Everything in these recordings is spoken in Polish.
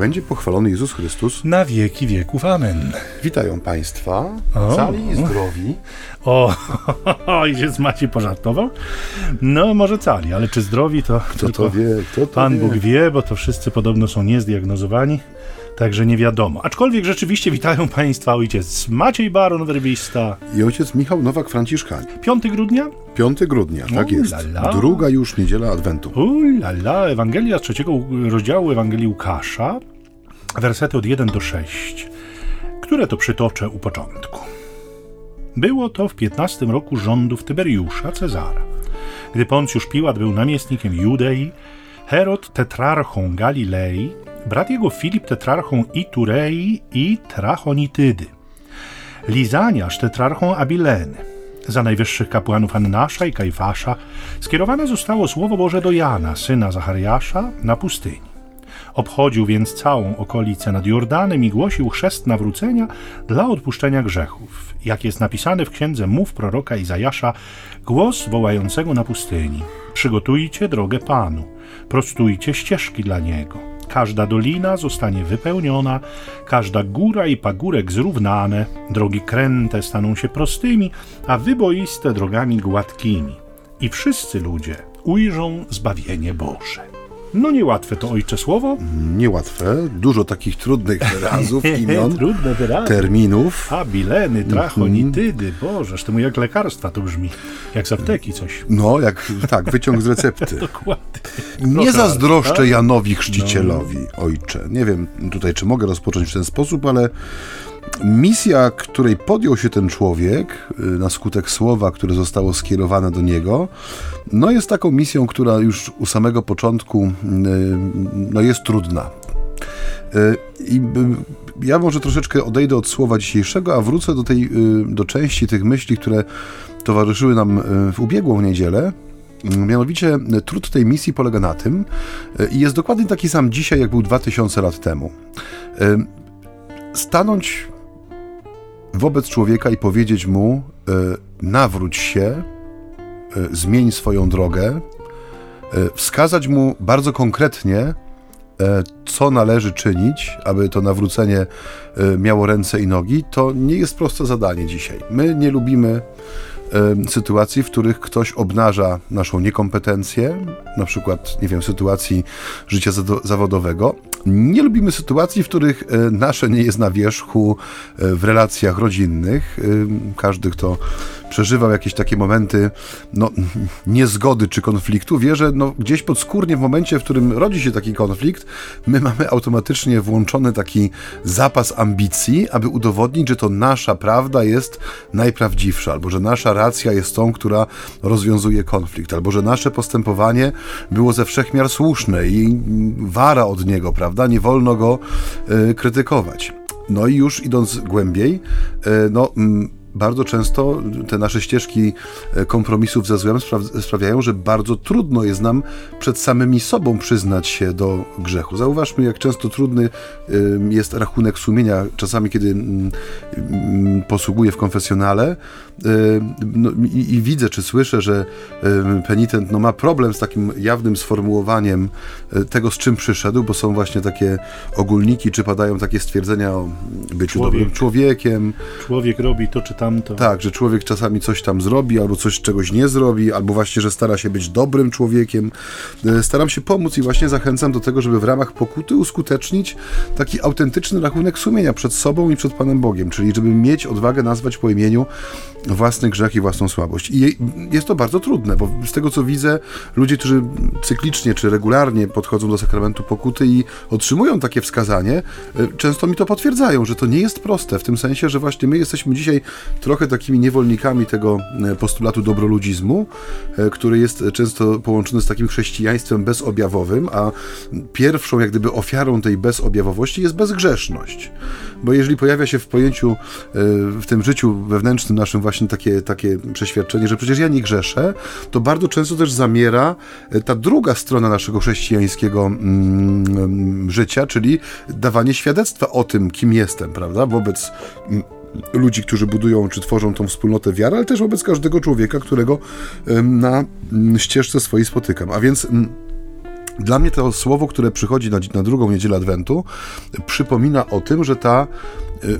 będzie pochwalony Jezus Chrystus. Na wieki wieków. Amen. Witają Państwa, O. cali i zdrowi. O, ojciec Maciej pożartował? No, może cali, ale czy zdrowi to Kto to wie, kto to Pan wie. Bóg wie, bo to wszyscy podobno są niezdiagnozowani, także nie wiadomo. Aczkolwiek rzeczywiście witają Państwa ojciec Maciej Baron Werbista. I ojciec Michał Nowak-Franciszkanin. 5 grudnia? 5 grudnia, tak jest. Druga już niedziela Adwentu. Ulala, Ewangelia z trzeciego rozdziału Ewangelii Łukasza, wersety od 1 do 6, które to przytoczę u początku. Było to w 15 roku rządów Tyberiusza Cezara. Gdy Poncjusz Piłat był namiestnikiem Judei, Herod tetrarchą Galilei, brat jego Filip tetrarchą Iturei i Trachonitydy, Lizaniasz tetrarchą Abileny. Za najwyższych kapłanów Annasza i Kajfasza skierowane zostało Słowo Boże do Jana, syna Zachariasza, na pustyni. Obchodził więc całą okolicę nad Jordanem i głosił chrzest nawrócenia dla odpuszczenia grzechów. Jak jest napisane w księdze Mów proroka Izajasza, głos wołającego na pustyni. Przygotujcie drogę Panu, prostujcie ścieżki dla Niego. Każda dolina zostanie wypełniona, każda góra i pagórek zrównane, drogi kręte staną się prostymi, a wyboiste drogami gładkimi. I wszyscy ludzie ujrzą zbawienie Boże. No niełatwe to ojcze słowo. Niełatwe, dużo takich trudnych wyrazów, imion, Trudne wyrazy. terminów. A, bileny, trachonitydy, bożeż, to mu jak lekarstwa to brzmi. Jak z apteki coś. No, jak tak, wyciąg z recepty. Dokładnie. Nie zazdroszczę. Janowi Chrzcicielowi, ojcze. Nie wiem tutaj, czy mogę rozpocząć w ten sposób, ale misja, której podjął się ten człowiek y, na skutek słowa, które zostało skierowane do niego, no jest taką misją, która już u samego początku y, no jest trudna. Y, I ja może troszeczkę odejdę od słowa dzisiejszego, a wrócę do tej, do części tych myśli, które towarzyszyły nam w ubiegłą niedzielę. Mm, Mianowicie trud tej misji polega na tym, i jest dokładnie taki sam dzisiaj, jak był 2000 lat temu. Stanąć wobec człowieka i powiedzieć mu: y, nawróć się, y, zmień swoją drogę, y, wskazać mu bardzo konkretnie, e, co należy czynić, aby to nawrócenie e, miało ręce i nogi, to nie jest proste zadanie dzisiaj. My nie lubimy e, sytuacji, w których ktoś obnaża naszą niekompetencję, na przykład, nie wiem, sytuacji życia zawodowego. Nie lubimy sytuacji, w których e, nasze nie jest na wierzchu e, w relacjach rodzinnych. E, Każdy, kto przeżywał jakieś takie momenty no, niezgody czy konfliktu, wie, że no, gdzieś podskórnie w momencie, w którym rodzi się taki konflikt, my mamy automatycznie włączony taki zapas ambicji, aby udowodnić, że to nasza prawda jest najprawdziwsza, albo że nasza racja jest tą, która rozwiązuje konflikt, albo że nasze postępowanie było ze wszechmiar słuszne i wara od niego, prawda? Nie wolno go e, krytykować. No i już idąc głębiej, e, no. mm, bardzo często te nasze ścieżki e, kompromisów ze złem spra- sprawiają, że bardzo trudno jest nam przed samymi sobą przyznać się do grzechu. Zauważmy, jak często trudny jest rachunek sumienia, czasami kiedy posługuję w konfesjonale no, i, i widzę, czy słyszę, że ym, penitent no, ma problem z takim jawnym sformułowaniem y, tego, z czym przyszedł, bo są właśnie takie ogólniki, czy padają takie stwierdzenia o byciu Człowiek. dobrym człowiekiem, Człowiek robi to czy tamto. tak, że człowiek czasami coś tam zrobi, albo coś czegoś nie zrobi, albo właśnie, że stara się być dobrym człowiekiem. Staram się pomóc i właśnie zachęcam do tego, żeby w ramach pokuty uskutecznić taki autentyczny rachunek sumienia przed sobą i przed Panem Bogiem, czyli żeby mieć odwagę nazwać po imieniu własny grzech i własną słabość. I je- jest to bardzo trudne, bo z tego co widzę, ludzie, którzy cyklicznie czy regularnie podchodzą do sakramentu pokuty i otrzymują takie wskazanie, e, często mi to potwierdzają, że to nie jest proste, w tym sensie, że właśnie my jesteśmy dzisiaj trochę takimi niewolnikami tego e, postulatu dobroludzizmu, e, który jest często połączony z takim chrześcijaństwem bezobjawowym, a pierwszą jak gdyby ofiarą tej bezobjawowości jest bezgrzeszność. Bo jeżeli pojawia się w pojęciu, w tym życiu wewnętrznym naszym właśnie takie, takie przeświadczenie, że przecież ja nie grzeszę, to bardzo często też zamiera e, ta druga strona naszego chrześcijańskiego mm, mm, życia, czyli dawanie świadectwa o tym, kim jestem, prawda, wobec mm, ludzi, którzy budują czy tworzą tą wspólnotę wiary, ale też wobec każdego człowieka, którego na mm, ścieżce swojej spotykam. A więc Dla mnie to słowo, które przychodzi na, na drugą niedzielę Adwentu, przypomina o tym, że ta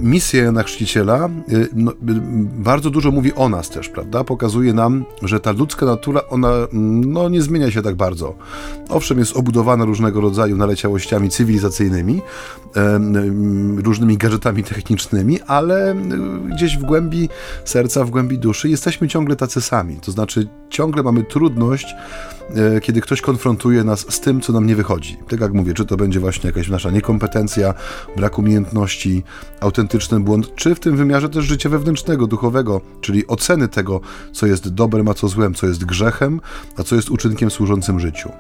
misja Jana Chrzciciela y, no, y, bardzo dużo mówi o nas też, prawda? Pokazuje nam, że ta ludzka natura, ona no, nie zmienia się tak bardzo. Owszem, jest obudowana różnego rodzaju naleciałościami cywilizacyjnymi, różnymi gadżetami technicznymi, ale gdzieś w głębi serca, w głębi duszy jesteśmy ciągle tacy sami. To znaczy, ciągle mamy trudność E, kiedy ktoś konfrontuje nas z tym, co nam nie wychodzi. Tak jak mówię, czy to będzie właśnie jakaś nasza niekompetencja, brak umiejętności, autentyczny błąd, czy w tym wymiarze też życia wewnętrznego, duchowego, czyli oceny tego, co jest dobrem, a co złem, co jest grzechem, a co jest uczynkiem służącym życiu.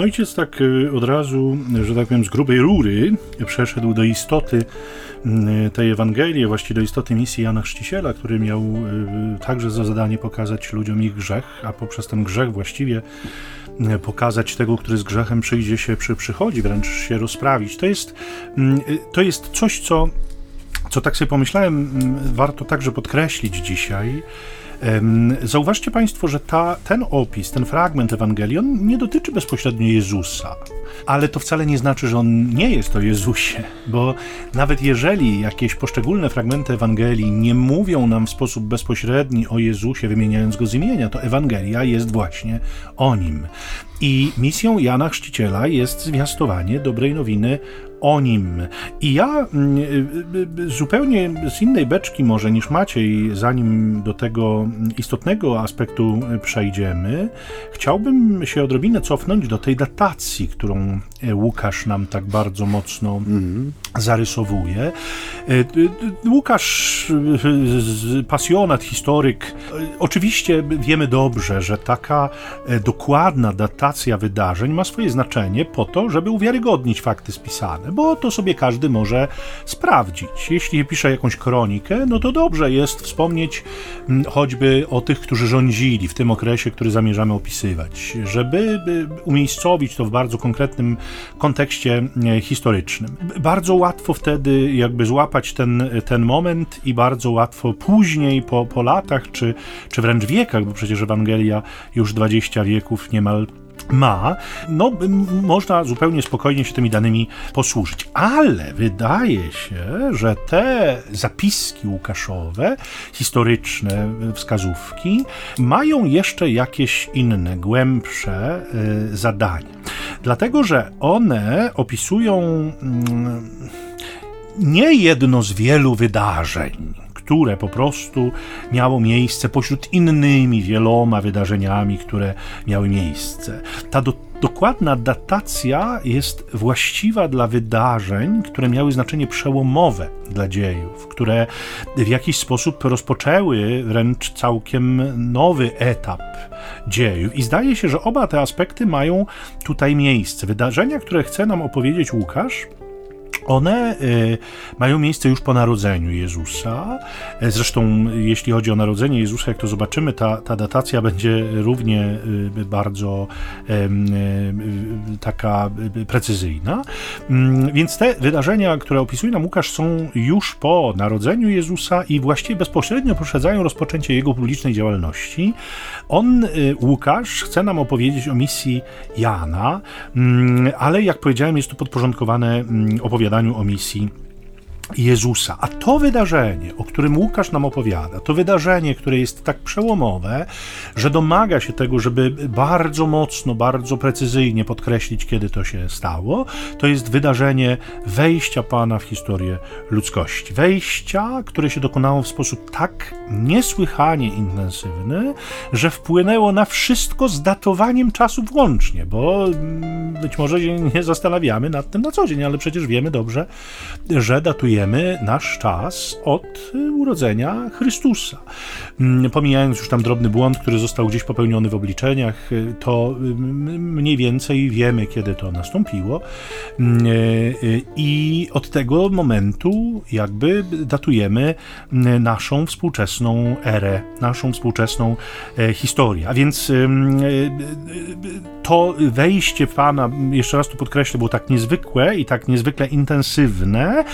Ojciec tak e, od razu, że tak powiem, z grubej rury przeszedł do istoty mm, tej Ewangelii, właściwie do istoty misji Jana Chrzciciela, który miał e, także za zadanie pokazać ludziom ich grzech, a poprzez ten grzech właściwie pokazać tego, który z grzechem przyjdzie się, przy, przychodzi, wręcz się rozprawić. To jest, mm, to jest coś, co, co tak sobie pomyślałem, mm, warto także podkreślić dzisiaj, Zauważcie Państwo, że ta, ten opis, ten fragment Ewangelii, on nie dotyczy bezpośrednio Jezusa, ale to wcale nie znaczy, że on nie jest o Jezusie, bo nawet jeżeli jakieś poszczególne fragmenty Ewangelii nie mówią nam w sposób bezpośredni o Jezusie, wymieniając go z imienia, to Ewangelia jest właśnie o nim. I misją Jana Chrzciciela jest zwiastowanie dobrej nowiny o nim. I ja mm, y, y, y, zupełnie z innej beczki może niż Maciej, zanim do tego istotnego aspektu przejdziemy, chciałbym się odrobinę cofnąć do tej datacji, którą Łukasz nam tak bardzo mocno mm. Zarysowuje. E, Łukasz, pasjonat, historyk, oczywiście wiemy dobrze, że taka e, dokładna datacja wydarzeń ma swoje znaczenie po to, żeby uwiarygodnić fakty spisane bo to sobie każdy może sprawdzić. Jeśli pisze jakąś kronikę, no to dobrze jest wspomnieć choćby o tych, którzy rządzili w tym okresie, który zamierzamy opisywać, żeby umiejscowić to w bardzo konkretnym kontekście e, historycznym. Bardzo łatwo wtedy jakby złapać ten, ten moment i bardzo łatwo później, po, po latach, czy, czy wręcz wiekach, bo przecież Ewangelia już 20 wieków niemal ma, no można zupełnie spokojnie się tymi danymi posłużyć. Ale wydaje się, że te zapiski Łukaszowe, historyczne wskazówki, mają jeszcze jakieś inne, głębsze y, zadania. Dlatego, że one opisują y, nie jedno z wielu wydarzeń, które po prostu miało miejsce pośród innymi wieloma wydarzeniami, które miały miejsce. Ta do, dokładna datacja jest właściwa dla wydarzeń, które miały znaczenie przełomowe dla dziejów, które w jakiś sposób rozpoczęły wręcz całkiem nowy etap dziejów. I zdaje się, że oba te aspekty mają tutaj miejsce. Wydarzenia, które chce nam opowiedzieć Łukasz, one y, mają miejsce już po narodzeniu Jezusa. E, zresztą, jeśli chodzi o narodzenie Jezusa, jak to zobaczymy, ta, ta datacja będzie równie y, bardzo y, taka precyzyjna. Mm, więc te wydarzenia, które opisuje nam Łukasz, są już po narodzeniu Jezusa i właściwie bezpośrednio poprzedzają rozpoczęcie jego publicznej działalności. On, Łukasz, chce nam opowiedzieć o misji Jana, mm, ale jak powiedziałem, jest to podporządkowane mm, opowiadanie opowiadaniu o misji Jezusa. A to wydarzenie, o którym Łukasz nam opowiada, to wydarzenie, które jest tak przełomowe, że domaga się tego, żeby bardzo mocno, bardzo precyzyjnie podkreślić, kiedy to się stało, to jest wydarzenie wejścia Pana w historię ludzkości. Wejścia, które się dokonało w sposób tak niesłychanie intensywny, że wpłynęło na wszystko z datowaniem czasu włącznie, bo mm, być może się nie zastanawiamy nad tym na co dzień, ale przecież wiemy dobrze, że datujemy nasz czas od y, urodzenia Chrystusa. Mm, pomijając już tam drobny błąd, który został gdzieś popełniony w obliczeniach, y, to y, mniej więcej wiemy, kiedy to nastąpiło. Mm, I od tego momentu jakby datujemy mm, naszą współczesną erę, naszą współczesną e, historię. A więc to wejście Pana, jeszcze raz tu podkreślę, było tak niezwykłe i tak niezwykle intensywne,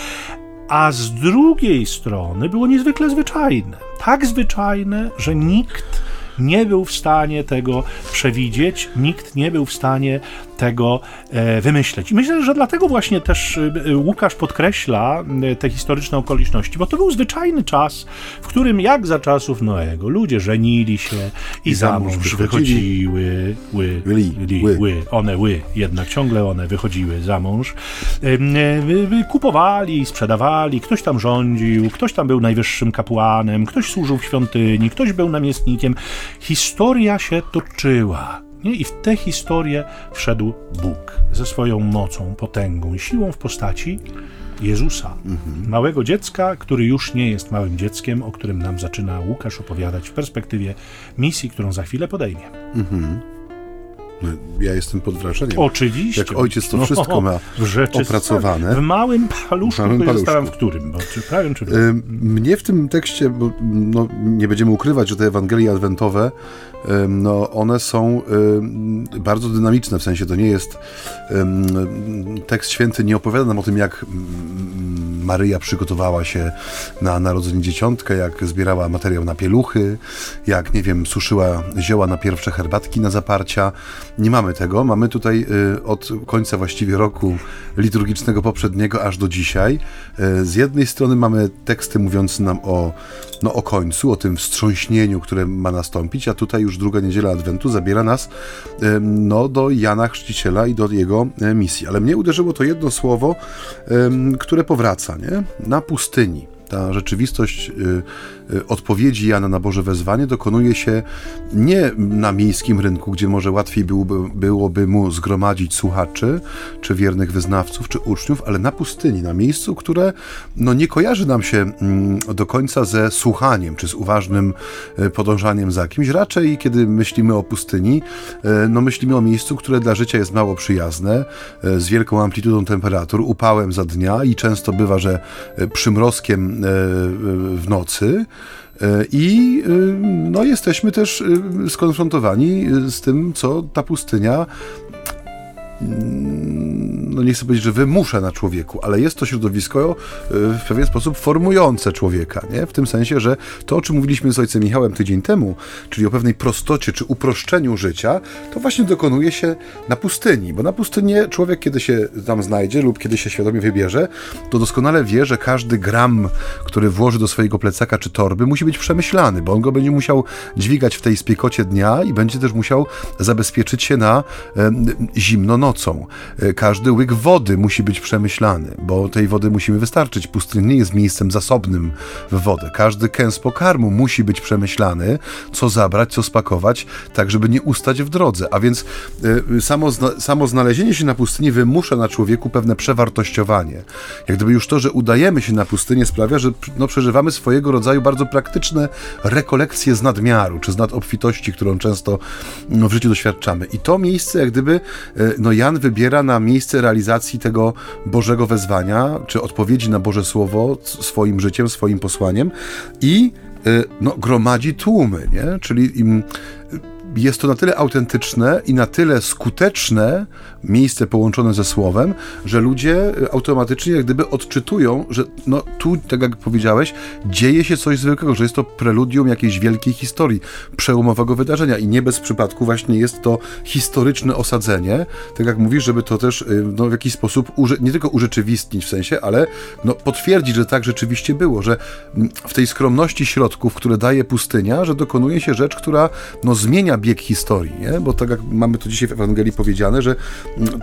a z drugiej strony było niezwykle zwyczajne. Tak zwyczajne, że nikt nie był w stanie tego przewidzieć, nikt nie był w stanie tego e, wymyśleć. I myślę, że dlatego właśnie też e, Łukasz podkreśla e, te historyczne okoliczności, bo to był zwyczajny czas, w którym jak za czasów Noego ludzie żenili się i, I za mąż wychodziły, ły, li, li, ły. ły, one ły, jednak ciągle one wychodziły za mąż, kupowali, sprzedawali, ktoś tam rządził, ktoś tam był najwyższym kapłanem, ktoś służył w świątyni, ktoś był namiestnikiem. Historia się toczyła. Nie? I w tę historię wszedł Bóg ze swoją mocą, potęgą i siłą w postaci Jezusa, mhm. małego dziecka, który już nie jest małym dzieckiem, o którym nam zaczyna Łukasz opowiadać w perspektywie misji, którą za chwilę podejmie. Mhm. No, ja jestem pod wrażeniem. Oczywiście. Jak ojciec to wszystko no, ma w opracowane. W małym paluszku, w małym paluszku. w którym, bo czy prawym, czy lewym? Mnie w tym tekście, bo no, nie będziemy ukrywać, że te Ewangelie Adwentowe no, one są bardzo dynamiczne, w sensie to nie jest tekst święty nie opowiada nam o tym, jak Maryja przygotowała się na narodzenie dzieciątka, jak zbierała materiał na pieluchy, jak, nie wiem, suszyła zioła na pierwsze herbatki na zaparcia. Nie mamy tego. Mamy tutaj y, od końca właściwie roku liturgicznego poprzedniego aż do dzisiaj. Y, z jednej strony mamy teksty mówiące nam o, no, o końcu, o tym wstrząśnieniu, które ma nastąpić, a tutaj już druga niedziela Adwentu zabiera nas no, do Jana Chrzciciela i do jego misji. Ale mnie uderzyło to jedno słowo, które powraca, nie? Na pustyni ta rzeczywistość y, y, odpowiedzi Jana na Boże wezwanie dokonuje się nie na miejskim rynku, gdzie może łatwiej byłoby, byłoby mu zgromadzić słuchaczy, czy wiernych wyznawców, czy uczniów, ale na pustyni, na miejscu, które no, nie kojarzy nam się mm, do końca ze słuchaniem, czy z uważnym y, podążaniem za kimś. Raczej, kiedy myślimy o pustyni, no, myślimy o miejscu, które dla życia jest mało przyjazne, z wielką amplitudą temperatur, upałem za dnia i często bywa, że przymrozkiem w nocy. E, I e, no, jesteśmy też skonfrontowani z tym, co ta pustynia no nie chcę powiedzieć, że wymusza na człowieku, ale jest to środowisko e, w pewien sposób formujące człowieka, nie? W tym sensie, że to, o czym mówiliśmy z ojcem Michałem tydzień temu, czyli o pewnej prostocie czy uproszczeniu życia, to właśnie dokonuje się na pustyni, bo na pustyni człowiek, kiedy się tam znajdzie lub kiedy się świadomie wybierze, to doskonale wie, że każdy gram, który włoży do swojego plecaka czy torby, musi być przemyślany, bo on go będzie musiał dźwigać w tej spiekocie dnia i będzie też musiał zabezpieczyć się na e, zimno nocą. E, każdy łyk wody musi być przemyślany, bo tej wody musimy wystarczyć. Pustynia nie jest miejscem zasobnym w wodę. Każdy kęs pokarmu musi być przemyślany, co zabrać, co spakować, tak żeby nie ustać w drodze. A więc y, samo, samo znalezienie się na pustyni wymusza na człowieku pewne przewartościowanie. Jak gdyby już to, że udajemy się na pustynię sprawia, że no, przeżywamy swojego rodzaju bardzo praktyczne rekolekcje z nadmiaru, czy z nadobfitości, którą często no, w życiu doświadczamy. I to miejsce, jak gdyby y, no, Jan wybiera na miejsce realizacji tego Bożego wezwania, czy odpowiedzi na Boże Słowo swoim życiem, swoim posłaniem i y, no, gromadzi tłumy, nie? czyli im jest to na tyle autentyczne i na tyle skuteczne miejsce połączone ze słowem, że ludzie automatycznie jak gdyby odczytują, że no tu, tak jak powiedziałeś, dzieje się coś zwykłego, że jest to preludium jakiejś wielkiej historii, przełomowego wydarzenia. I nie bez przypadku właśnie jest to historyczne osadzenie, tak jak mówisz, żeby to też y, no, w jakiś sposób nie tylko urzeczywistnić w sensie, ale no, potwierdzić, że tak rzeczywiście było, że mm, w tej skromności środków, które daje pustynia, że dokonuje się rzecz, która no, zmienia bieg historii, nie? bo tak jak mamy to dzisiaj w Ewangelii powiedziane, że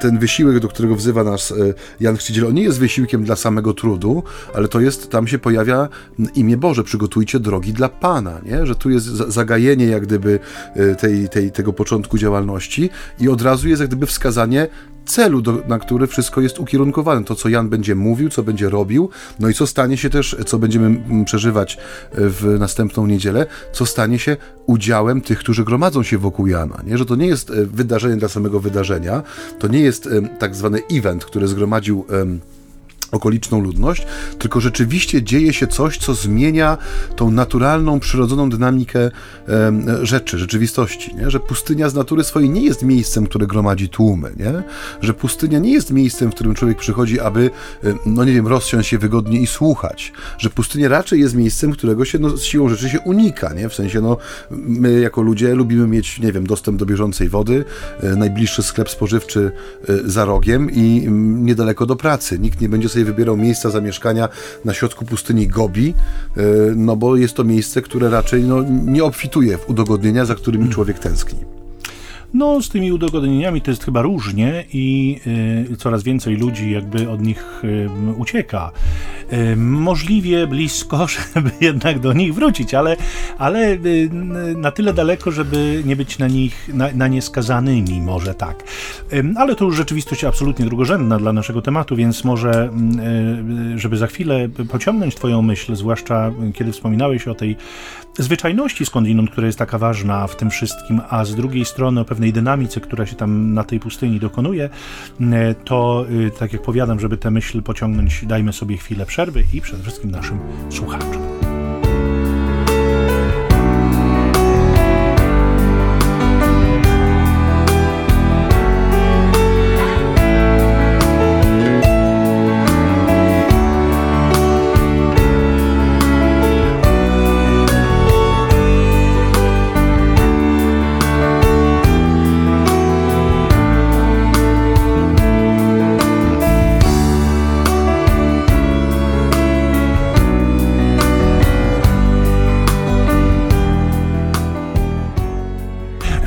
ten wysiłek, do którego wzywa nas e, Jan Chrzciciel, on nie jest wysiłkiem dla samego trudu, ale to jest, tam się pojawia imię Boże, przygotujcie drogi dla Pana, nie? że tu jest zagajenie jak gdyby e, tej, tej, tego początku działalności i od razu jest jak gdyby wskazanie celu, do, na który wszystko jest ukierunkowane. To, co Jan będzie mówił, co będzie robił, no i co stanie się też, co będziemy przeżywać w następną niedzielę, co stanie się udziałem tych, którzy gromadzą się wokół Jana. Nie? Że to nie jest e, wydarzenie dla samego wydarzenia, to nie jest tak zwany event, który zgromadził okoliczną ludność, tylko rzeczywiście dzieje się coś, co zmienia tą naturalną, przyrodzoną dynamikę rzeczy, rzeczywistości, nie? że pustynia z natury swojej nie jest miejscem, które gromadzi tłumy, nie? że pustynia nie jest miejscem, w którym człowiek przychodzi, aby, no nie wiem, rozsiąść się wygodnie i słuchać, że pustynia raczej jest miejscem, którego się no, siłą rzeczy się unika, nie? w sensie, no, my jako ludzie lubimy mieć, nie wiem, dostęp do bieżącej wody, e, najbliższy sklep spożywczy e, za rogiem i m, niedaleko do pracy. Nikt nie będzie sobie wybierał miejsca zamieszkania na środku pustyni Gobi, e, no bo jest to miejsce, które raczej no, nie obfituje w udogodnienia, za którymi człowiek tęskni. No, z tymi udogodnieniami to jest chyba różnie i y, coraz więcej ludzi jakby od nich y, ucieka. Y, możliwie blisko, żeby jednak do nich wrócić, ale, ale na tyle daleko, żeby nie być na nich, na, na nie skazanymi, może tak. ale to już rzeczywistość absolutnie drugorzędna dla naszego tematu, więc może, żeby za chwilę pociągnąć Twoją myśl, zwłaszcza kiedy wspominałeś o tej zwyczajności skądinąd, która jest taka ważna w tym wszystkim, a z drugiej strony o pewnej dynamice, która się tam na tej pustyni dokonuje, e, to e, tak jak powiadam, żeby tę myśl pociągnąć, dajmy sobie chwilę przerwy i przede wszystkim naszym słuchaczom.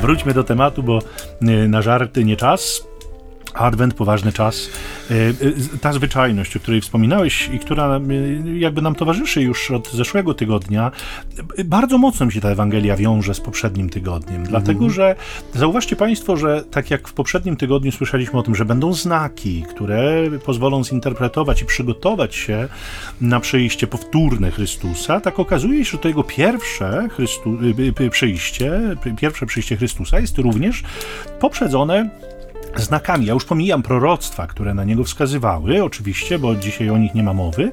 Wróćmy do tematu, bo y, na żarty nie czas. Adwent, poważny czas. E, e, ta zwyczajność, o której wspominałeś i która e, jakby nam towarzyszy już od zeszłego tygodnia, bardzo mocno mi się ta Ewangelia wiąże z poprzednim tygodniem. Dlatego, mhm. że zauważcie Państwo, że tak jak w poprzednim tygodniu słyszeliśmy o tym, że będą znaki, które pozwolą zinterpretować i przygotować się na przyjście powtórne Chrystusa, tak okazuje się, że to jego pierwsze Chrystu, przyjście, pierwsze przyjście Chrystusa jest również poprzedzone znakami. Ja już pomijam proroctwa, które na niego wskazywały, oczywiście, bo dzisiaj o nich nie ma mowy,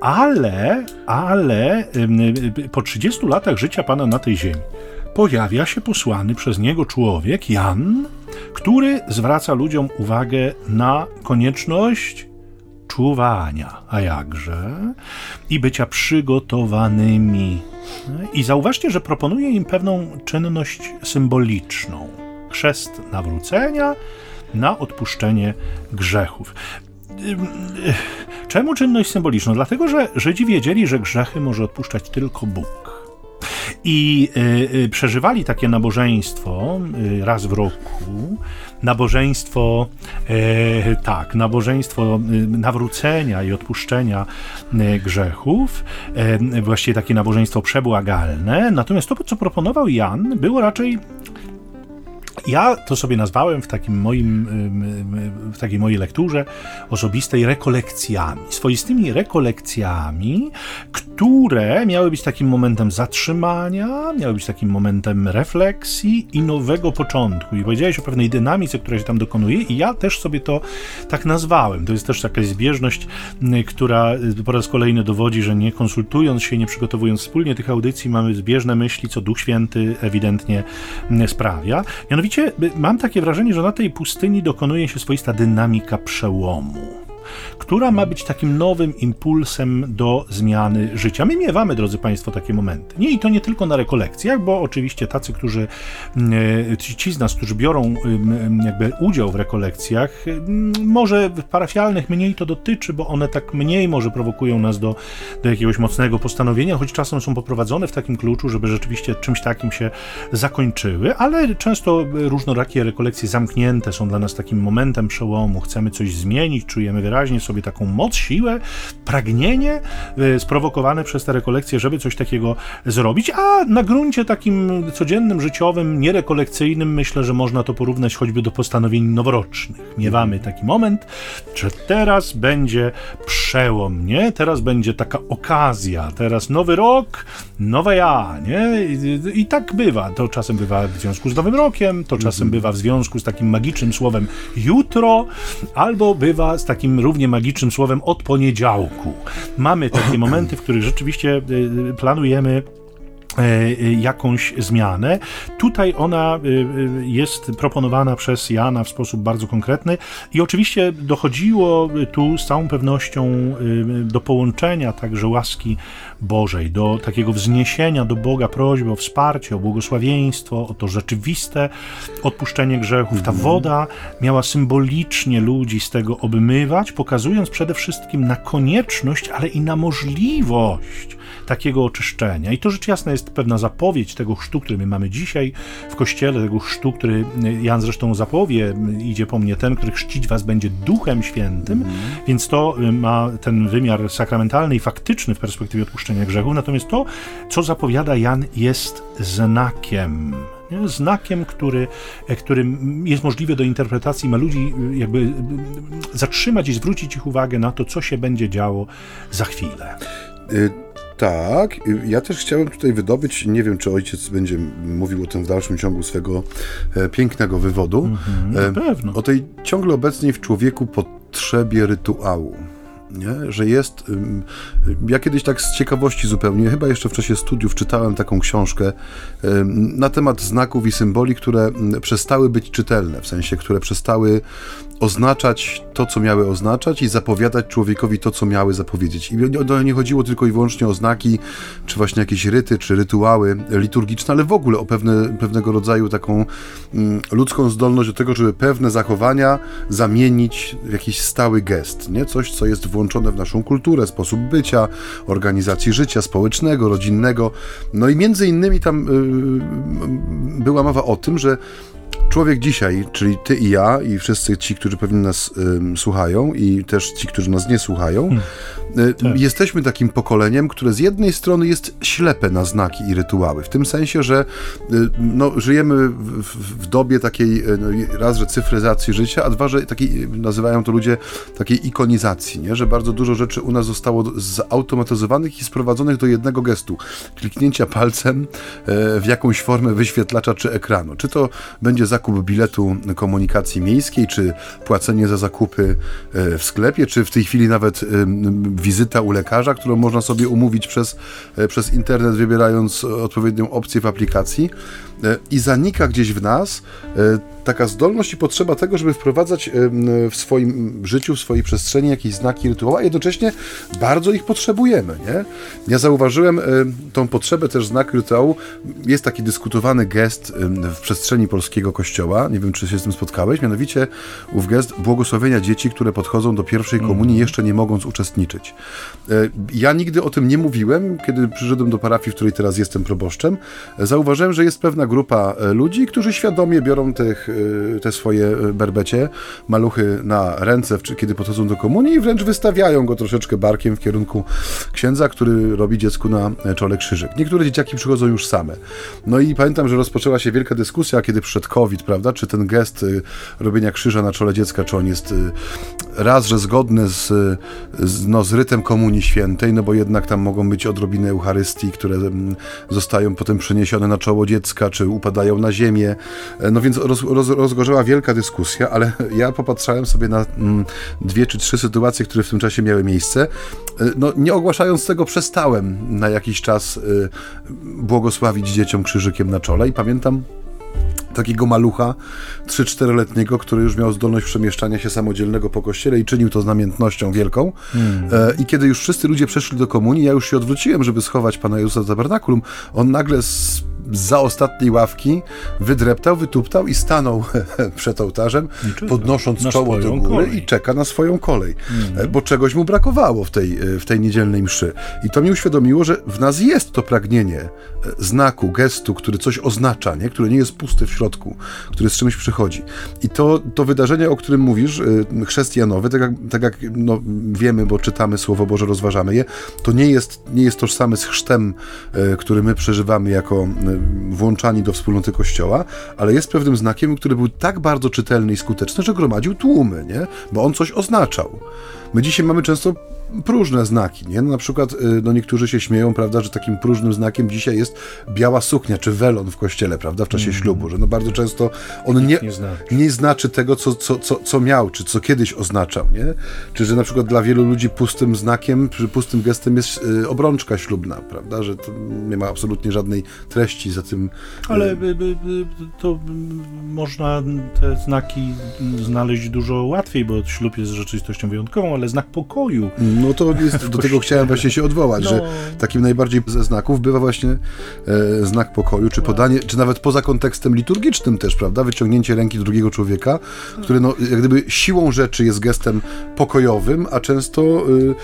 ale, ale po 30 latach życia Pana na tej ziemi pojawia się posłany przez niego człowiek, Jan, który zwraca ludziom uwagę na konieczność czuwania, a jakże, i bycia przygotowanymi. I zauważcie, że proponuje im pewną czynność symboliczną. Chrzest nawrócenia, na odpuszczenie grzechów. Czemu czynność symboliczną? Dlatego, że Żydzi wiedzieli, że grzechy może odpuszczać tylko Bóg. I y, y, przeżywali takie nabożeństwo y, raz w roku. Nabożeństwo, y, tak, nabożeństwo nawrócenia i odpuszczenia grzechów. właściwie takie nabożeństwo przebłagalne. Natomiast to, co proponował Jan, było raczej ja to sobie nazwałem w takim moim, w takiej mojej lekturze osobistej rekolekcjami, swoistymi rekolekcjami, które miały być takim momentem zatrzymania, miały być takim momentem refleksji i nowego początku. I powiedziałeś o pewnej dynamice, która się tam dokonuje, i ja też sobie to tak nazwałem. To jest też jakaś zbieżność, która po raz kolejny dowodzi, że nie konsultując się, nie przygotowując wspólnie tych audycji, mamy zbieżne myśli, co Duch Święty ewidentnie sprawia. Mianowicie mam takie wrażenie, że na tej pustyni dokonuje się swoista dynamika przełomu która ma być takim nowym impulsem do zmiany życia. My miewamy, drodzy Państwo, takie momenty. Nie i to nie tylko na rekolekcjach, bo oczywiście tacy, którzy, mm, ci z nas, którzy biorą jakby udział w rekolekcjach, może w parafialnych mniej to dotyczy, bo one tak mniej może prowokują nas do, do jakiegoś mocnego postanowienia, choć czasem są poprowadzone w takim kluczu, żeby rzeczywiście czymś takim się zakończyły, ale często różnorakie rekolekcje zamknięte są dla nas takim momentem przełomu. Chcemy coś zmienić, czujemy wyraźnie sobie sobie taką moc, siłę, pragnienie e, sprowokowane przez te rekolekcje, żeby coś takiego zrobić, a na gruncie takim codziennym, życiowym, nierekolekcyjnym myślę, że można to porównać choćby do postanowień noworocznych. Miewamy taki moment, że teraz będzie przełom, nie? Teraz będzie taka okazja, teraz nowy rok, nowe ja, nie? I, i tak bywa. To czasem bywa w związku z nowym rokiem, to czasem mhm. bywa w związku z takim magicznym słowem jutro, albo bywa z takim równie magicznym słowem od poniedziałku. Mamy takie momenty, w których rzeczywiście planujemy E, e, jakąś zmianę. Tutaj ona jest proponowana przez Jana w sposób bardzo konkretny i oczywiście dochodziło tu z całą pewnością do połączenia także łaski Bożej, do takiego wzniesienia do Boga prośby o wsparcie, o błogosławieństwo, o to rzeczywiste odpuszczenie grzechów. Ta mhm. woda miała symbolicznie ludzi z tego obmywać, pokazując przede wszystkim na konieczność, ale i na możliwość takiego oczyszczenia. I to rzecz jasna jest pewna zapowiedź tego chrztu, który my mamy dzisiaj w kościele, tego chrztu, który Jan zresztą zapowie, idzie po mnie ten, który chrzcić was będzie Duchem Świętym, mm. więc to ma ten wymiar sakramentalny i faktyczny w perspektywie odpuszczenia grzechu. Natomiast to, co zapowiada Jan, jest znakiem znakiem, który, e, który jest możliwy do interpretacji, ma ludzi y, jakby y, zatrzymać i zwrócić ich uwagę na to, co się będzie działo za chwilę. Tak, ja też chciałem tutaj wydobyć, nie wiem, czy ojciec będzie mówił o tym w dalszym ciągu swego e, pięknego wywodu, mm-hmm, pewno. o tej ciągle obecnej w człowieku potrzebie rytuału nie? że jest. Ja kiedyś tak z ciekawości zupełnie, chyba jeszcze w czasie studiów, czytałem taką książkę na temat znaków i symboli, które przestały być czytelne, w sensie, które przestały oznaczać to, co miały oznaczać i zapowiadać człowiekowi to, co miały zapowiedzieć. I nie chodziło tylko i wyłącznie o znaki, czy właśnie jakieś ryty, czy rytuały liturgiczne, ale w ogóle o pewne, pewnego rodzaju taką ludzką zdolność do tego, żeby pewne zachowania zamienić w jakiś stały gest, nie? Coś, co jest włączone w naszą kulturę, sposób bycia, organizacji życia społecznego, rodzinnego. No i między innymi tam y, była mowa o tym, że człowiek dzisiaj, czyli ty i ja, i wszyscy ci, którzy pewnie nas y, słuchają, i też ci, którzy nas nie słuchają, hmm. Y, tak. jesteśmy takim pokoleniem, które z jednej strony jest ślepe na znaki i rytuały, w tym sensie, że y, no, żyjemy w, w, dobie takiej, y, no, raz, że cyfryzacji życia, a dwa, że takiej, nazywają to ludzie takiej ikonizacji, nie? że bardzo dużo rzeczy u nas zostało zautomatyzowanych i sprowadzonych do jednego gestu, kliknięcia palcem e, w jakąś formę wyświetlacza czy ekranu. Czy to będzie zakup biletu komunikacji miejskiej, czy płacenie za zakupy e, w sklepie, czy w tej chwili nawet wizyta u lekarza, którą można sobie umówić przez, e, przez internet, wybierając odpowiednią opcję w aplikacji. E, I zanika gdzieś w nas taka zdolność i potrzeba tego, żeby wprowadzać w swoim życiu, w swojej przestrzeni jakieś znaki rytuały, a jednocześnie bardzo ich potrzebujemy. Nie? Ja zauważyłem tą potrzebę też znaku rytuału. Jest taki dyskutowany gest w przestrzeni polskiego kościoła, nie wiem, czy się z tym spotkałeś, mianowicie ów gest błogosławienia dzieci, które podchodzą do pierwszej mhm. komunii, jeszcze nie mogąc uczestniczyć. E, ja nigdy o tym nie mówiłem, kiedy przyszedłem do parafii, w której teraz jestem proboszczem. Zauważyłem, że jest pewna grupa e, ludzi, którzy świadomie biorą tych te swoje y, berbecie, maluchy na ręce, kiedy podchodzą do komunii i wręcz wystawiają go troszeczkę barkiem w kierunku księdza, który robi dziecku na czole krzyżyk. Niektóre dzieciaki przychodzą już same. No i pamiętam, że rozpoczęła się wielka dyskusja, kiedy przyszedł COVID, prawda, czy ten gest y, robienia krzyża na czole dziecka, czy on jest raz, że zgodny z, z, no, z rytem Komunii Świętej, no bo jednak tam mogą być odrobiny Eucharystii, które mm, zostają potem przeniesione na czoło dziecka, czy upadają na ziemię. E, no więc roz, roz, rozgorzała wielka dyskusja, ale ja popatrzałem sobie na mm, dwie czy trzy sytuacje, które w tym czasie miały miejsce. E, no, nie ogłaszając tego, przestałem na jakiś czas y, błogosławić dzieciom krzyżykiem na czole i pamiętam takiego malucha 3-4-letniego, który już miał zdolność przemieszczania się samodzielnego po kościele i czynił to z namiętnością wielką. Hmm. E, I kiedy już wszyscy ludzie przeszli do komunii, ja już się odwróciłem, żeby schować Pana Jezusa z tabernakulum, on nagle z za ostatniej ławki wydreptał, wytuptał i stanął przed ołtarzem, podnosząc czoło do góry kolej. i czeka na swoją kolej. Mhm. Bo czegoś mu brakowało w tej, w tej niedzielnej mszy. I to mi uświadomiło, że w nas jest to pragnienie e, znaku, gestu, który coś oznacza, nie? który nie jest pusty w środku, który z czymś przychodzi. I to, to wydarzenie, o którym mówisz, e, chrześcijanowe, tak jak, tak jak no, wiemy, bo czytamy Słowo Boże, rozważamy je, to nie jest, nie jest tożsame z chrztem, e, który my przeżywamy jako włączani do wspólnoty Kościoła, ale jest pewnym znakiem, który był tak bardzo czytelny i skuteczny, że gromadził tłumy, nie? bo on coś oznaczał. My dzisiaj mamy często próżne znaki, nie? No, na przykład no niektórzy się śmieją, prawda, że takim próżnym znakiem dzisiaj jest biała suknia czy welon w kościele, prawda, w czasie mm. ślubu, że no bardzo często on nie, nie, znaczy. nie znaczy tego, co, co, co, co miał, czy co kiedyś oznaczał, nie? Czy że na przykład dla wielu ludzi pustym znakiem, czy pustym gestem jest y, obrączka ślubna, prawda, że nie ma absolutnie żadnej treści za tym. Ale by, by, to można te znaki znaleźć dużo łatwiej, bo ślub jest rzeczywistością wyjątkową, ale znak pokoju. No to jest, do tego chciałem właśnie się odwołać, no. że takim najbardziej ze znaków bywa właśnie e, znak pokoju, czy podanie, czy nawet poza kontekstem liturgicznym też, prawda, wyciągnięcie ręki drugiego człowieka, który no, jak gdyby siłą rzeczy jest gestem pokojowym, a często y,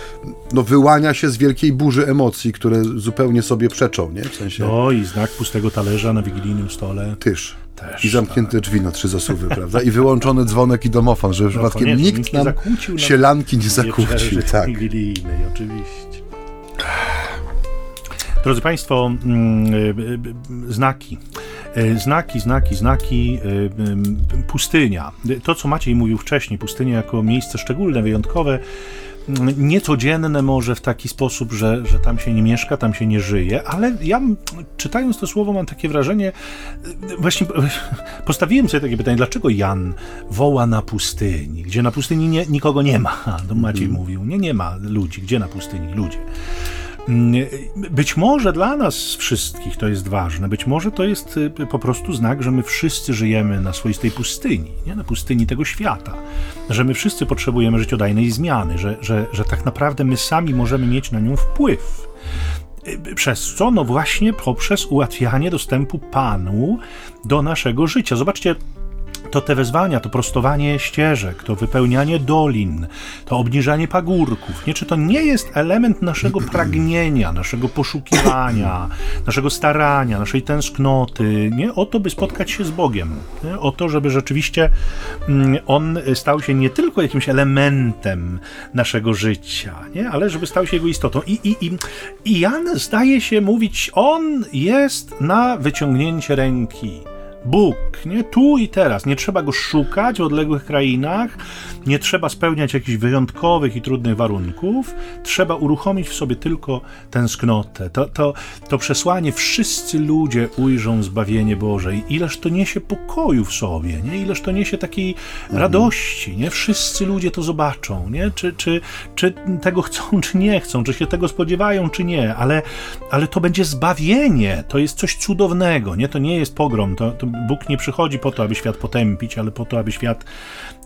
no, wyłania się z wielkiej burzy emocji, które zupełnie sobie przeczą, nie? W sensie... No i znak pustego talerza na wigilijnym stole. Tyż. Też, I zamknięte tak. drzwi na trzy zasuwy, prawda? I wyłączony dzwonek i domofon, żeby no, przypadkiem nikt, nikt nam nie sielanki nie zakłócił. Tak. Wigilijnej, oczywiście. Drodzy Państwo, mm, y, y, znaki. Y, znaki, znaki, znaki, pustynia. To, co Maciej mówił wcześniej, pustynia jako miejsce szczególne, wyjątkowe, niecodzienne może w taki sposób, że, że tam się nie mieszka, tam się nie żyje, ale ja czytając to słowo mam takie wrażenie, właśnie postawiłem sobie takie pytanie, dlaczego Jan woła na pustyni, gdzie na pustyni nie, nikogo nie ma, to Maciej mm. mówił, nie, nie ma ludzi, gdzie na pustyni ludzie. Mm, być może dla nas wszystkich to jest ważne, być może to jest y, po prostu znak, że my wszyscy żyjemy na swoistej pustyni, nie? na pustyni tego świata, że my wszyscy potrzebujemy życiodajnej zmiany, że, że, że tak naprawdę my sami możemy mieć na nią wpływ. Y, przez co? No właśnie poprzez ułatwianie dostępu Panu do naszego życia. Zobaczcie, to te wezwania, to prostowanie ścieżek, to wypełnianie dolin, to obniżanie pagórków, nie? Czy to nie jest element naszego pragnienia, naszego poszukiwania, naszego starania, naszej tęsknoty, nie? O to, by spotkać się z Bogiem, nie? o to, żeby rzeczywiście mm, On stał się nie tylko jakimś elementem naszego życia, nie? Ale żeby stał się jego istotą. I, i, i, i Jan zdaje się mówić, On jest na wyciągnięcie ręki. Bóg, nie tu i teraz. Nie trzeba go szukać w odległych krainach, nie trzeba spełniać jakichś wyjątkowych i trudnych warunków. Trzeba uruchomić w sobie tylko tęsknotę. To, to, to przesłanie wszyscy ludzie ujrzą zbawienie Boże. I ileż to niesie pokoju w sobie, nie? Ileż to niesie takiej mhm. radości, nie? Wszyscy ludzie to zobaczą, nie? Czy, czy, czy tego chcą, czy nie chcą, czy się tego spodziewają, czy nie, ale, ale to będzie zbawienie. To jest coś cudownego, nie? To nie jest pogrom, to, to Bóg nie przychodzi po to, aby świat potępić, ale po to, aby świat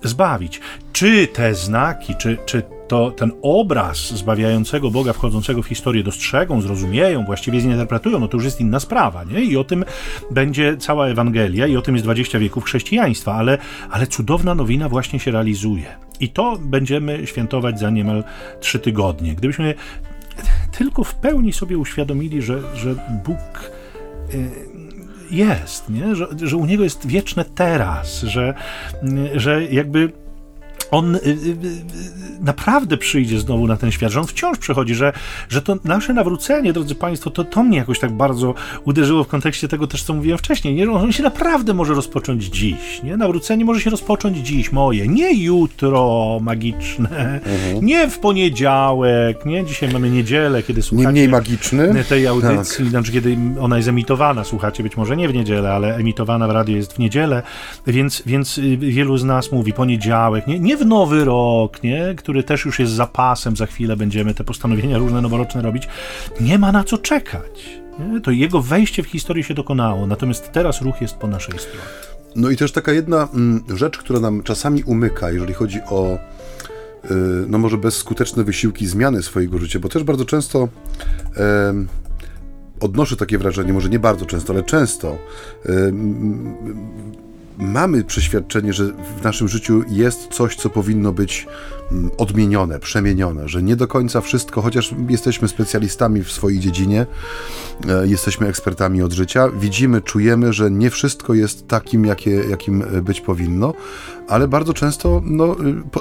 zbawić. Czy te znaki, czy, czy to ten obraz zbawiającego Boga wchodzącego w historię dostrzegą, zrozumieją, właściwie zinterpretują, no to już jest inna sprawa, nie? I o tym będzie cała Ewangelia i o tym jest 20 wieków chrześcijaństwa, ale, ale cudowna nowina właśnie się realizuje. I to będziemy świętować za niemal trzy tygodnie. Gdybyśmy tylko w pełni sobie uświadomili, że, że Bóg y, jest, nie? Że, że u niego jest wieczne teraz, że, że jakby on y, y, y, naprawdę przyjdzie znowu na ten świat, że on wciąż przychodzi, że, że to nasze nawrócenie, drodzy Państwo, to, to mnie jakoś tak bardzo uderzyło w kontekście tego też, co mówiłem wcześniej, nie? on się naprawdę może rozpocząć dziś, nie? Nawrócenie może się rozpocząć dziś, moje, nie jutro magiczne, mhm. nie w poniedziałek, nie? Dzisiaj mamy niedzielę, kiedy słuchacie... Nie mniej magiczny? Tej audycji, tak. znaczy kiedy ona jest emitowana, słuchacie być może nie w niedzielę, ale emitowana w radiu jest w niedzielę, więc, więc wielu z nas mówi poniedziałek, nie? Nie w nowy rok, nie? który też już jest zapasem, za chwilę będziemy te postanowienia różne noworoczne robić, nie ma na co czekać. Nie? To jego wejście w historię się dokonało, natomiast teraz ruch jest po naszej stronie. No i też taka jedna mm, rzecz, która nam czasami umyka, jeżeli chodzi o y, no może bezskuteczne wysiłki zmiany swojego życia, bo też bardzo często odnoszę takie wrażenie, może nie bardzo często, ale często mamy przeświadczenie, że w naszym życiu jest coś, co powinno być odmienione, przemienione, że nie do końca wszystko, chociaż jesteśmy specjalistami w swojej dziedzinie, e, jesteśmy ekspertami od życia, widzimy, czujemy, że nie wszystko jest takim, jakie, jakim być powinno, ale bardzo często no,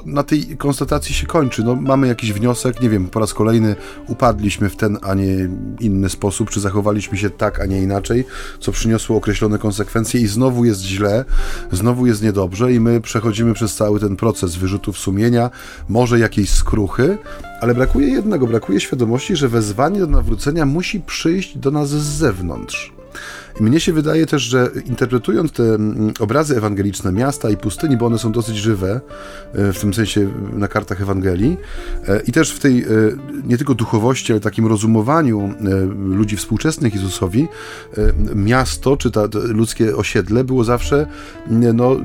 na tej konstatacji się kończy. No, mamy jakiś wniosek, nie wiem, po raz kolejny upadliśmy w ten, a nie inny sposób, czy zachowaliśmy się tak, a nie inaczej, co przyniosło określone konsekwencje i znowu jest źle, znowu jest niedobrze i my przechodzimy przez cały ten proces wyrzutów sumienia, może jakiejś skruchy, ale brakuje jednego, brakuje świadomości, że wezwanie do nawrócenia musi przyjść do nas z zewnątrz. Mnie się wydaje też, że interpretując te mm, obrazy ewangeliczne miasta i pustyni, bo one są dosyć żywe, e, w tym sensie na kartach Ewangelii, e, i też w tej e, nie tylko duchowości, ale takim rozumowaniu ludzi współczesnych Jezusowi, miasto czy ta, ludzkie osiedle było zawsze no,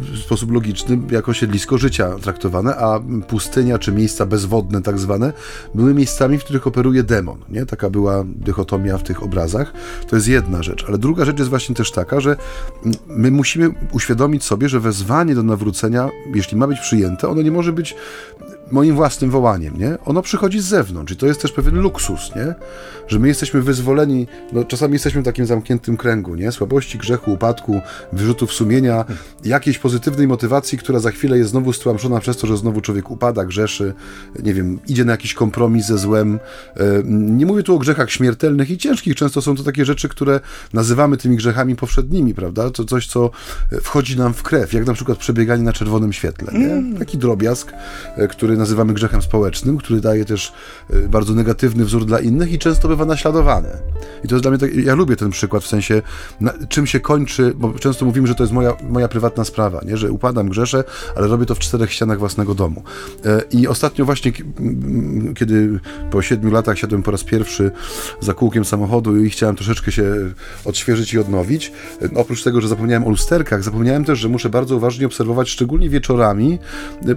w sposób logiczny jako siedlisko życia traktowane, a pustynia czy miejsca bezwodne tak zwane były miejscami, w których operuje demon. Nie? Taka była dychotomia w tych obrazach. To jest jedna rzecz rzecz. Ale druga rzecz jest właśnie też taka, że my musimy uświadomić sobie, że wezwanie do nawrócenia, jeśli ma być przyjęte, ono nie może być moim własnym wołaniem, nie? Ono przychodzi z zewnątrz i to jest też pewien luksus, nie? Że my jesteśmy wyzwoleni, no czasami jesteśmy w takim zamkniętym kręgu, nie? Słabości, grzechu, upadku, wyrzutów sumienia, jakiejś pozytywnej motywacji, która za chwilę jest znowu stłamszona przez to, że znowu człowiek upada, grzeszy, nie wiem, idzie na jakiś kompromis ze złem. E, nie mówię tu o grzechach śmiertelnych i ciężkich, często są to takie rzeczy, które nazywamy tymi grzechami powszednimi, prawda? To coś, co wchodzi nam w krew, jak na przykład przebieganie na czerwonym świetle, nie? Mm. Taki drobiazg, e, który nazywamy grzechem społecznym, który daje też e, bardzo negatywny wzór dla innych i często bywa naśladowany. I to jest dla mnie, tak, ja lubię ten przykład w sensie, na, czym się kończy, bo często mówimy, że to jest moja, moja prywatna sprawa, nie? że upadam, grzeszę, ale robię to w czterech ścianach własnego domu. E, I ostatnio właśnie, kiedy po siedmiu latach siadłem po raz pierwszy za kółkiem samochodu i chciałem troszeczkę się odświeżyć i odnowić, e, oprócz tego, że zapomniałem o lusterkach, zapomniałem też, że muszę bardzo uważnie obserwować, szczególnie wieczorami,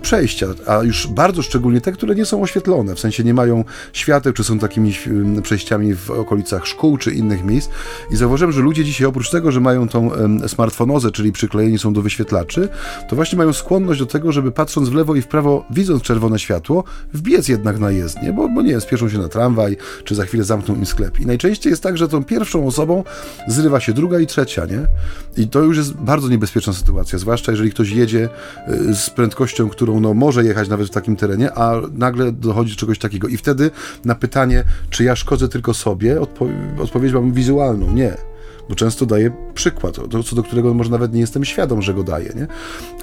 przejścia, a już bardzo bardzo szczególnie te, które nie są oświetlone, w sensie nie mają świateł, czy są takimi przejściami w okolicach szkół, czy innych miejsc. I zauważyłem, że ludzie dzisiaj oprócz tego, że mają tą smartfonozę, czyli przyklejeni są do wyświetlaczy, to właśnie mają skłonność do tego, żeby patrząc w lewo i w prawo, widząc czerwone światło, wbiec jednak na jezdnię, bo, bo nie, spieszą się na tramwaj, czy za chwilę zamkną im sklep. I najczęściej jest tak, że tą pierwszą osobą zrywa się druga i trzecia, nie? I to już jest bardzo niebezpieczna sytuacja, zwłaszcza jeżeli ktoś jedzie y, z prędkością, którą no, może jechać nawet w takim terenie, a nagle dochodzi do czegoś takiego. I wtedy na pytanie, czy ja szkodzę tylko sobie, odpo odpowiedź mam wizualną. Nie bo często daję przykład, co do którego może nawet nie jestem świadom, że go daję. Nie?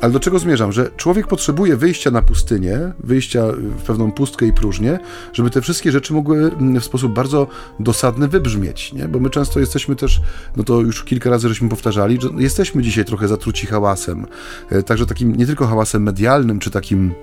Ale do czego zmierzam? Że człowiek potrzebuje wyjścia na pustynię, wyjścia w pewną pustkę i próżnię, żeby te wszystkie rzeczy mogły mm, w sposób bardzo dosadny wybrzmieć. Nie? Bo my często jesteśmy też, no to już kilka razy żeśmy powtarzali, że jesteśmy dzisiaj trochę zatruci hałasem. E, także takim nie tylko hałasem medialnym, czy takim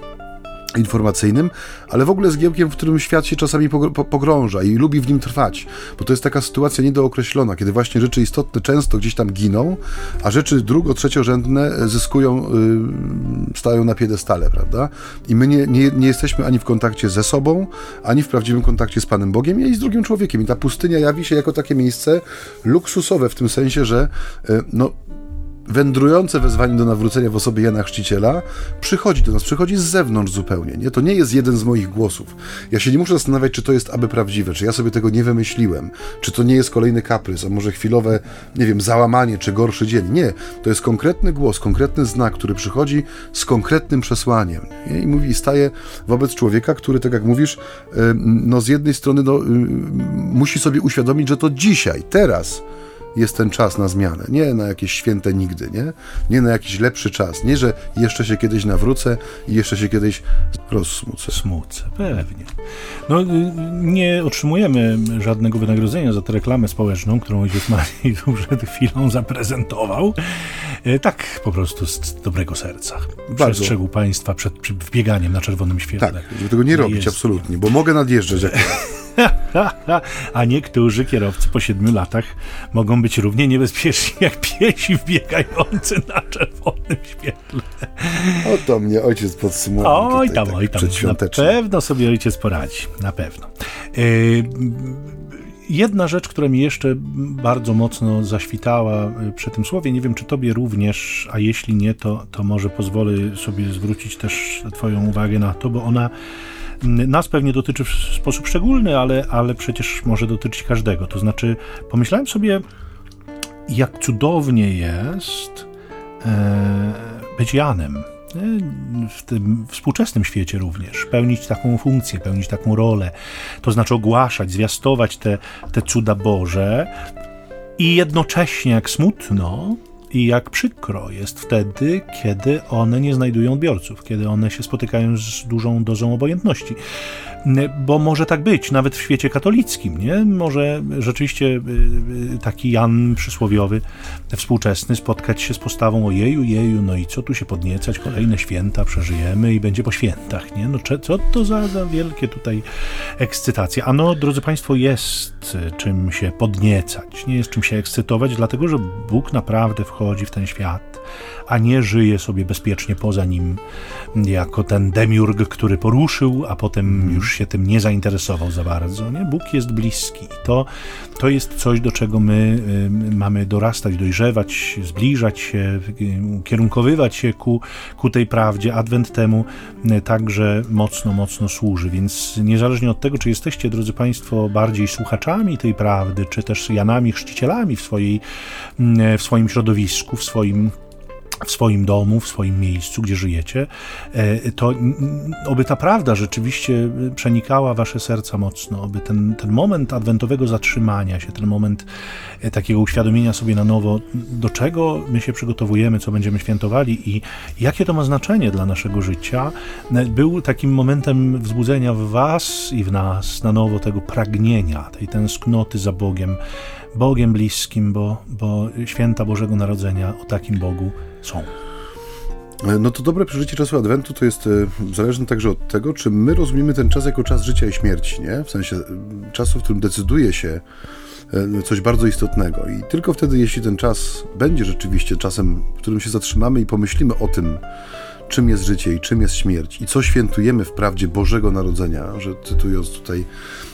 informacyjnym, ale w ogóle zgiełkiem, w którym świat się czasami pogrąża i lubi w nim trwać, bo to jest taka sytuacja niedookreślona, kiedy właśnie rzeczy istotne często gdzieś tam giną, a rzeczy drugo, trzeciorzędne zyskują, yy, stają na piedestale, prawda? I my nie, nie, nie jesteśmy ani w kontakcie ze sobą, ani w prawdziwym kontakcie z Panem Bogiem, ani z drugim człowiekiem. I ta pustynia jawi się jako takie miejsce luksusowe w tym sensie, że yy, no, wędrujące wezwanie do nawrócenia w osobie Jana Chrzciciela przychodzi do nas, przychodzi z zewnątrz zupełnie. Nie? To nie jest jeden z moich głosów. Ja się nie muszę zastanawiać, czy to jest aby prawdziwe, czy ja sobie tego nie wymyśliłem, czy to nie jest kolejny kaprys, a może chwilowe, nie wiem, załamanie, czy gorszy dzień. Nie, to jest konkretny głos, konkretny znak, który przychodzi z konkretnym przesłaniem. Nie? I mówi, staje wobec człowieka, który, tak jak mówisz, no z jednej strony no, musi sobie uświadomić, że to dzisiaj, teraz jest ten czas na zmianę. Nie na jakieś święte nigdy, nie? Nie na jakiś lepszy czas. Nie, że jeszcze się kiedyś nawrócę i jeszcze się kiedyś rozsmucę. Smucę, pewnie. No, y, nie otrzymujemy żadnego wynagrodzenia za tę reklamę społeczną, którą ojciec Marii tu przed chwilą zaprezentował. E, tak po prostu z dobrego serca. Bardzo. Przestrzegł Państwa przed wbieganiem na czerwonym świetle. Tak, żeby tego nie robić, jest... absolutnie, bo mogę nadjeżdżać. Jak... A niektórzy kierowcy po siedmiu latach mogą być równie niebezpieczni jak piesi wbiegający na czerwonym świetle. O to mnie ojciec podsumował. Oj tam, tak oj tam. Na pewno sobie ojciec poradzi. Na pewno. Yy, jedna rzecz, która mi jeszcze bardzo mocno zaświtała y, przy tym słowie, nie wiem czy tobie również, a jeśli nie, to, to może pozwolę sobie zwrócić też Twoją uwagę na to, bo ona nas pewnie dotyczy w sposób szczególny, ale, ale przecież może dotyczyć każdego. To znaczy, pomyślałem sobie, jak cudownie jest e, być Janem. W tym współczesnym świecie również, pełnić taką funkcję, pełnić taką rolę, to znaczy ogłaszać, zwiastować te, te cuda Boże i jednocześnie, jak smutno, i jak przykro jest wtedy, kiedy one nie znajdują odbiorców, kiedy one się spotykają z dużą dozą obojętności bo może tak być, nawet w świecie katolickim, nie? Może rzeczywiście y, y, taki Jan przysłowiowy, współczesny, spotkać się z postawą ojeju, jeju, no i co tu się podniecać, kolejne święta przeżyjemy i będzie po świętach, nie? No co to za, za wielkie tutaj ekscytacje. A no, drodzy Państwo, jest czym się podniecać, nie jest czym się ekscytować, dlatego, że Bóg naprawdę wchodzi w ten świat, a nie żyje sobie bezpiecznie poza nim, jako ten demiurg, który poruszył, a potem już się tym nie zainteresował za bardzo. Nie? Bóg jest bliski. To, to jest coś, do czego my y, mamy dorastać, dojrzewać, zbliżać się, kierunkowywać się ku, ku tej prawdzie. Adwent temu y, także mocno, mocno służy. Więc niezależnie od tego, czy jesteście, drodzy Państwo, bardziej słuchaczami tej prawdy, czy też Janami, chrzcicielami w, swojej, y, w swoim środowisku, w swoim w swoim domu, w swoim miejscu, gdzie żyjecie, e, to oby ta prawda rzeczywiście przenikała wasze serca mocno, oby ten, ten moment adwentowego zatrzymania się, ten moment e, takiego uświadomienia sobie na nowo, do czego my się przygotowujemy, co będziemy świętowali i jakie to ma znaczenie dla naszego życia, e, był takim momentem wzbudzenia w was i w nas na nowo tego pragnienia, tej tęsknoty za Bogiem, Bogiem bliskim, bo, bo święta Bożego Narodzenia o takim Bogu są. E, no to dobre przeżycie czasu Adwentu to jest e, zależne także od tego, czy my rozumiemy ten czas jako czas życia i śmierci, nie? W sensie e, czasu, w którym decyduje się coś bardzo istotnego. I tylko wtedy, jeśli ten czas będzie rzeczywiście czasem, w którym się zatrzymamy i pomyślimy o tym, czym jest życie i czym jest śmierć i co świętujemy w prawdzie Bożego Narodzenia, że cytując tutaj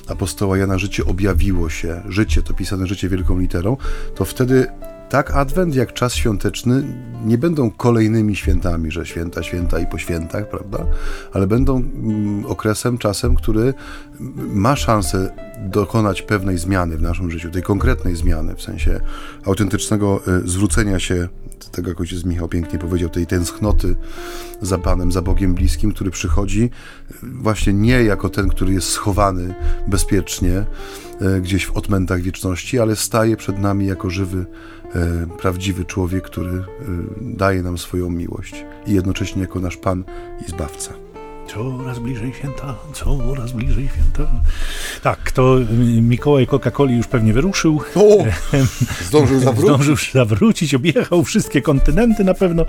apostoła Jana, życie objawiło się, życie, to pisane życie wielką literą, to wtedy tak Adwent jak czas świąteczny nie będą kolejnymi świętami, że święta, święta i po świętach, prawda? Ale będą mm, okresem, czasem, który ma szansę dokonać pewnej zmiany w naszym życiu, tej konkretnej zmiany, w sensie autentycznego y, zwrócenia się, tego jak ojciec Michał pięknie powiedział, tej tęsknoty za Panem, za Bogiem bliskim, który przychodzi y, właśnie nie jako ten, który jest schowany bezpiecznie y, gdzieś w odmętach wieczności, ale staje przed nami jako żywy prawdziwy człowiek, który e, daje nam swoją miłość i jednocześnie jako nasz Pan i Zbawca. Coraz bliżej święta, coraz bliżej święta. Tak, to Mikołaj Coca-Coli już pewnie wyruszył. O, zdążył zawrócić. zdążył zawrócić, objechał wszystkie kontynenty na pewno.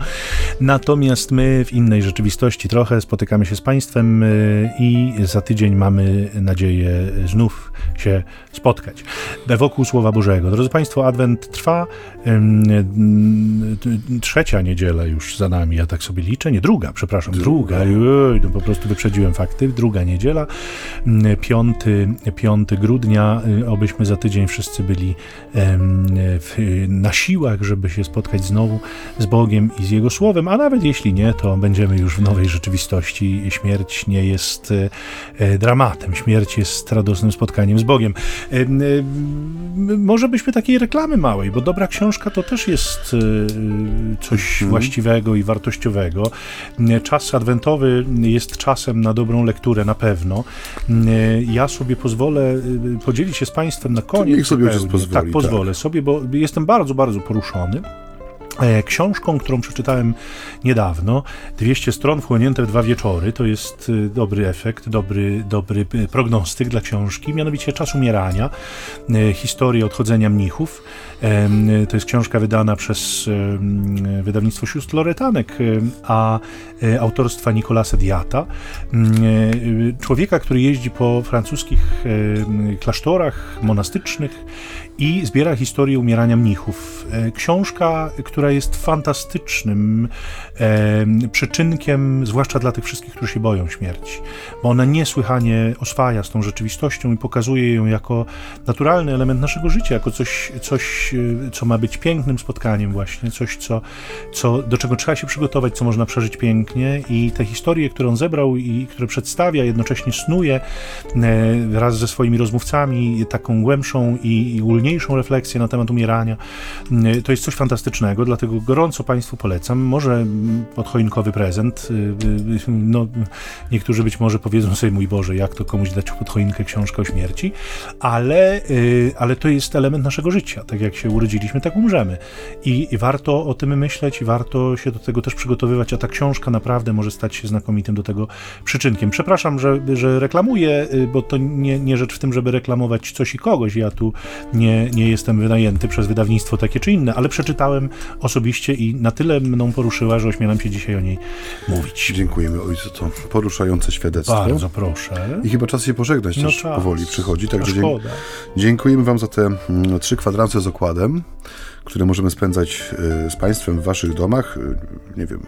Natomiast my w innej rzeczywistości trochę spotykamy się z Państwem y, i za tydzień mamy nadzieję znów się spotkać. Wokół Słowa Bożego. Drodzy Państwo, Adwent trwa. Trzecia niedziela już za nami, ja tak sobie liczę. Nie, druga, przepraszam, druga. druga. no po prostu wyprzedziłem fakty. Druga niedziela, 5, 5 grudnia, y, obyśmy za tydzień wszyscy byli na siłach, żeby się spotkać znowu z Bogiem i z Jego Słowem, a nawet jeśli nie, to będziemy już w nowej rzeczywistości. Śmierć nie jest e, e, dramatem, śmierć jest radosnym spotkaniem z Bogiem. Może byśmy takiej reklamy małej, bo dobra książka to też jest e, coś mhm. właściwego i wartościowego. Czas adwentowy jest czasem na dobrą lekturę na pewno. Ja sobie pozwolę podzielić się z Państwem na koniec. Niech sobie pozwoli. Tak, pozwolę tak. sobie, bo jestem bardzo, bardzo poruszony. E, książką, którą przeczytałem niedawno, 200 stron wchłonięte w dwa wieczory, to jest e, dobry efekt, dobry, dobry e, prognostyk dla książki, mianowicie Czas umierania, historia odchodzenia mnichów. To jest książka wydana przez wydawnictwo sióstr Loretanek, a autorstwa Nicolasa Diata, człowieka, który jeździ po francuskich klasztorach monastycznych i zbiera historię umierania mnichów. Książka, która jest fantastycznym e, przyczynkiem, zwłaszcza dla tych wszystkich, którzy się boją śmierci, bo ona niesłychanie oswaja z tą rzeczywistością i pokazuje ją jako naturalny element naszego życia, jako coś, coś e, co ma być pięknym spotkaniem właśnie, coś, co, co, do czego trzeba się przygotować, co można przeżyć pięknie i te historie, które on zebrał i które przedstawia, jednocześnie snuje e, wraz ze swoimi rozmówcami taką głębszą i, i ulniejszą refleksję na temat umierania, e, to jest coś fantastycznego, dlatego gorąco Państwu polecam. Może podchoinkowy prezent. Y, y, no, niektórzy być może powiedzą sobie, mój Boże, jak to komuś dać pod choinkę książkę o śmierci, ale, ale to jest element naszego życia. Tak jak się urodziliśmy, tak umrzemy. I, I warto o tym myśleć i warto się do tego też przygotowywać, a ta książka naprawdę może stać się znakomitym do tego przyczynkiem. Przepraszam, że, że reklamuję, bo to nie, nie rzecz w tym, żeby reklamować coś i kogoś. Ja tu nie, nie jestem wynajęty przez wydawnictwo takie czy inne, ale przeczytałem osobiście i na tyle mną poruszyła, że ośmielam się dzisiaj o niej mówić. Dziękujemy ojcu, to poruszające świadectwo. Bardzo proszę. I chyba czas się pożegnać no też czas. powoli przychodzi. Także dziękujemy Wam za te mm, trzy kwadranse z okładem, które możemy spędzać y, z Państwem w Waszych domach. Y, nie wiem,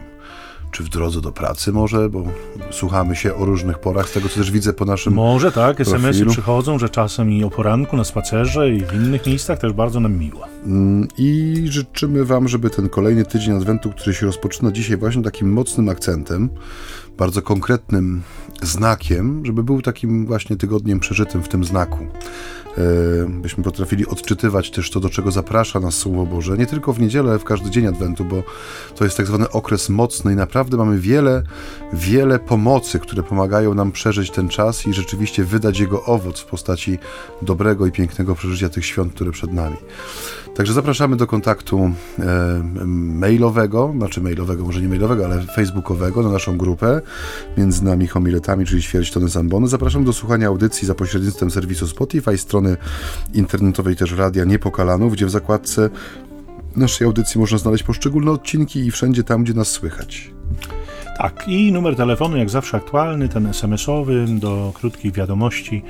czy w drodze do pracy może, bo słuchamy się o różnych porach, z tego co też widzę po naszym Może tak, SMS-y przychodzą, że czasem i o poranku na spacerze i w innych miejscach też bardzo nam miło. Mm, I życzymy Wam, żeby ten kolejny tydzień Adwentu, który się rozpoczyna dzisiaj właśnie takim mocnym akcentem, bardzo konkretnym znakiem, żeby był takim właśnie tygodniem przeżytym w tym znaku. E, byśmy potrafili odczytywać też to, do czego zaprasza nas Słowo Boże, nie tylko w niedzielę, w każdy dzień Adwentu, bo to jest tak zwany okres mocny i naprawdę mamy wiele, wiele pomocy, które pomagają nam przeżyć ten czas i rzeczywiście wydać jego owoc w postaci dobrego i pięknego przeżycia tych świąt, które przed nami. Także zapraszamy do kontaktu e, mailowego, znaczy mailowego, może nie mailowego, ale facebookowego na naszą grupę między nami homiletami, czyli ćwierć tony zambony. Zapraszam do słuchania audycji za pośrednictwem serwisu Spotify, strony internetowej też Radia Niepokalanów, gdzie w zakładce naszej audycji można znaleźć poszczególne odcinki i wszędzie tam, gdzie nas słychać. Tak, i numer telefonu jak zawsze aktualny, ten SMS-owy do krótkich wiadomości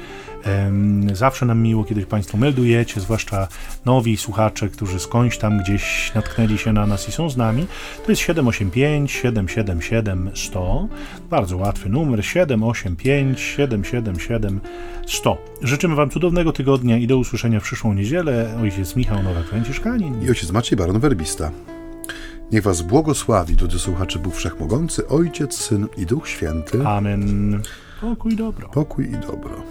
Zawsze nam miło, kiedy Państwo meldujecie, zwłaszcza nowi słuchacze, którzy skądś tam gdzieś natknęli się na nas i są z nami. To jest 785 777 100. Bardzo łatwy numer 785 777 100. Życzymy Wam cudownego tygodnia i do usłyszenia w przyszłą niedzielę. Ojciec Michał Nowak-Franciszkanin i ojciec Maciej Baron-Werbista. Niech Was błogosławi, drodzy słuchacze, Bóg Wszechmogący, Ojciec, Syn i Duch Święty. Amen. Pokój i dobro. Pokój i dobro.